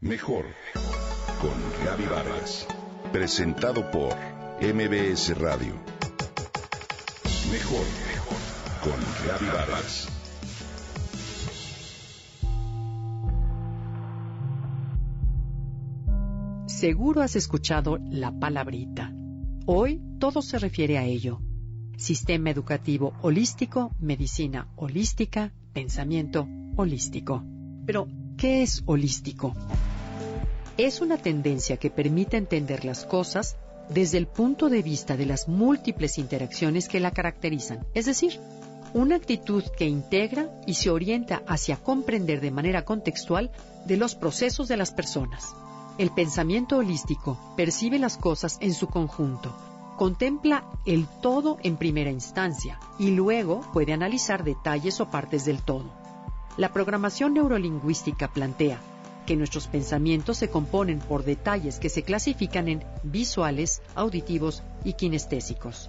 Mejor con Gaby Vargas. Presentado por MBS Radio. Mejor con Gaby Vargas. Seguro has escuchado la palabrita. Hoy todo se refiere a ello. Sistema educativo holístico, medicina holística, pensamiento holístico. Pero, ¿qué es holístico? Es una tendencia que permite entender las cosas desde el punto de vista de las múltiples interacciones que la caracterizan, es decir, una actitud que integra y se orienta hacia comprender de manera contextual de los procesos de las personas. El pensamiento holístico percibe las cosas en su conjunto, contempla el todo en primera instancia y luego puede analizar detalles o partes del todo. La programación neurolingüística plantea que nuestros pensamientos se componen por detalles que se clasifican en visuales, auditivos y kinestésicos.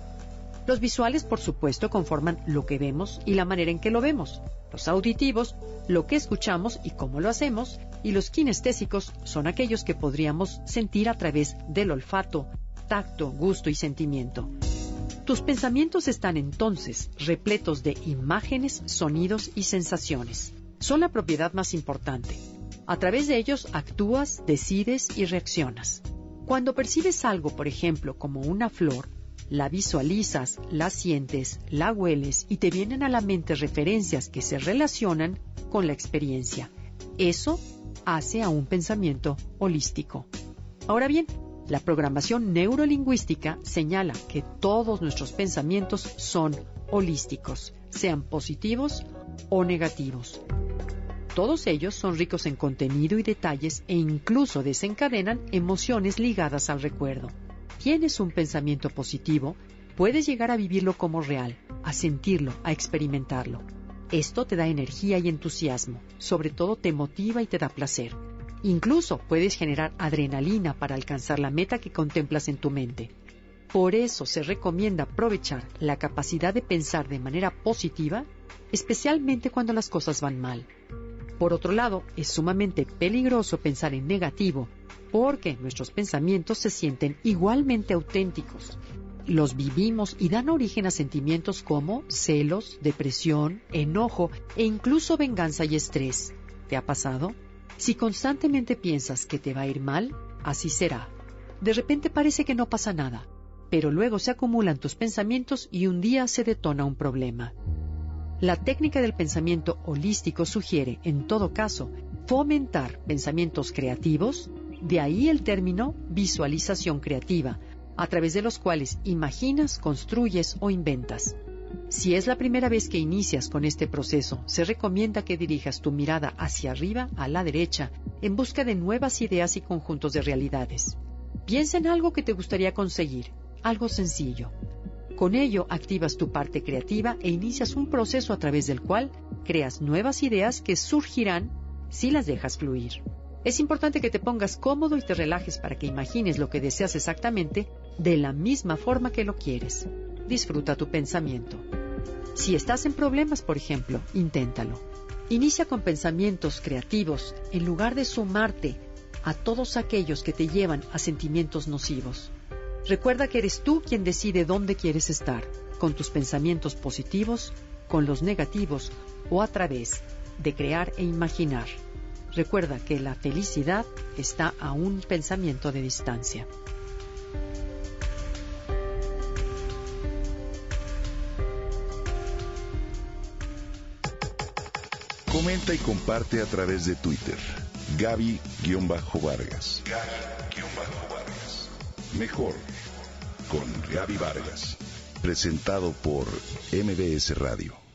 Los visuales, por supuesto, conforman lo que vemos y la manera en que lo vemos. Los auditivos, lo que escuchamos y cómo lo hacemos. Y los kinestésicos son aquellos que podríamos sentir a través del olfato, tacto, gusto y sentimiento. Tus pensamientos están entonces repletos de imágenes, sonidos y sensaciones. Son la propiedad más importante. A través de ellos actúas, decides y reaccionas. Cuando percibes algo, por ejemplo, como una flor, la visualizas, la sientes, la hueles y te vienen a la mente referencias que se relacionan con la experiencia. Eso hace a un pensamiento holístico. Ahora bien, la programación neurolingüística señala que todos nuestros pensamientos son holísticos, sean positivos o negativos. Todos ellos son ricos en contenido y detalles e incluso desencadenan emociones ligadas al recuerdo tienes un pensamiento positivo, puedes llegar a vivirlo como real, a sentirlo, a experimentarlo. Esto te da energía y entusiasmo, sobre todo te motiva y te da placer. Incluso puedes generar adrenalina para alcanzar la meta que contemplas en tu mente. Por eso se recomienda aprovechar la capacidad de pensar de manera positiva, especialmente cuando las cosas van mal. Por otro lado, es sumamente peligroso pensar en negativo porque nuestros pensamientos se sienten igualmente auténticos. Los vivimos y dan origen a sentimientos como celos, depresión, enojo e incluso venganza y estrés. ¿Te ha pasado? Si constantemente piensas que te va a ir mal, así será. De repente parece que no pasa nada, pero luego se acumulan tus pensamientos y un día se detona un problema. La técnica del pensamiento holístico sugiere, en todo caso, fomentar pensamientos creativos, de ahí el término visualización creativa, a través de los cuales imaginas, construyes o inventas. Si es la primera vez que inicias con este proceso, se recomienda que dirijas tu mirada hacia arriba, a la derecha, en busca de nuevas ideas y conjuntos de realidades. Piensa en algo que te gustaría conseguir, algo sencillo. Con ello activas tu parte creativa e inicias un proceso a través del cual creas nuevas ideas que surgirán si las dejas fluir. Es importante que te pongas cómodo y te relajes para que imagines lo que deseas exactamente de la misma forma que lo quieres. Disfruta tu pensamiento. Si estás en problemas, por ejemplo, inténtalo. Inicia con pensamientos creativos en lugar de sumarte a todos aquellos que te llevan a sentimientos nocivos. Recuerda que eres tú quien decide dónde quieres estar, con tus pensamientos positivos, con los negativos o a través de crear e imaginar. Recuerda que la felicidad está a un pensamiento de distancia. Comenta y comparte a través de Twitter. Gaby-Vargas. Gaby-Vargas. Mejor Gaby Vargas. Presentado por MBS Radio.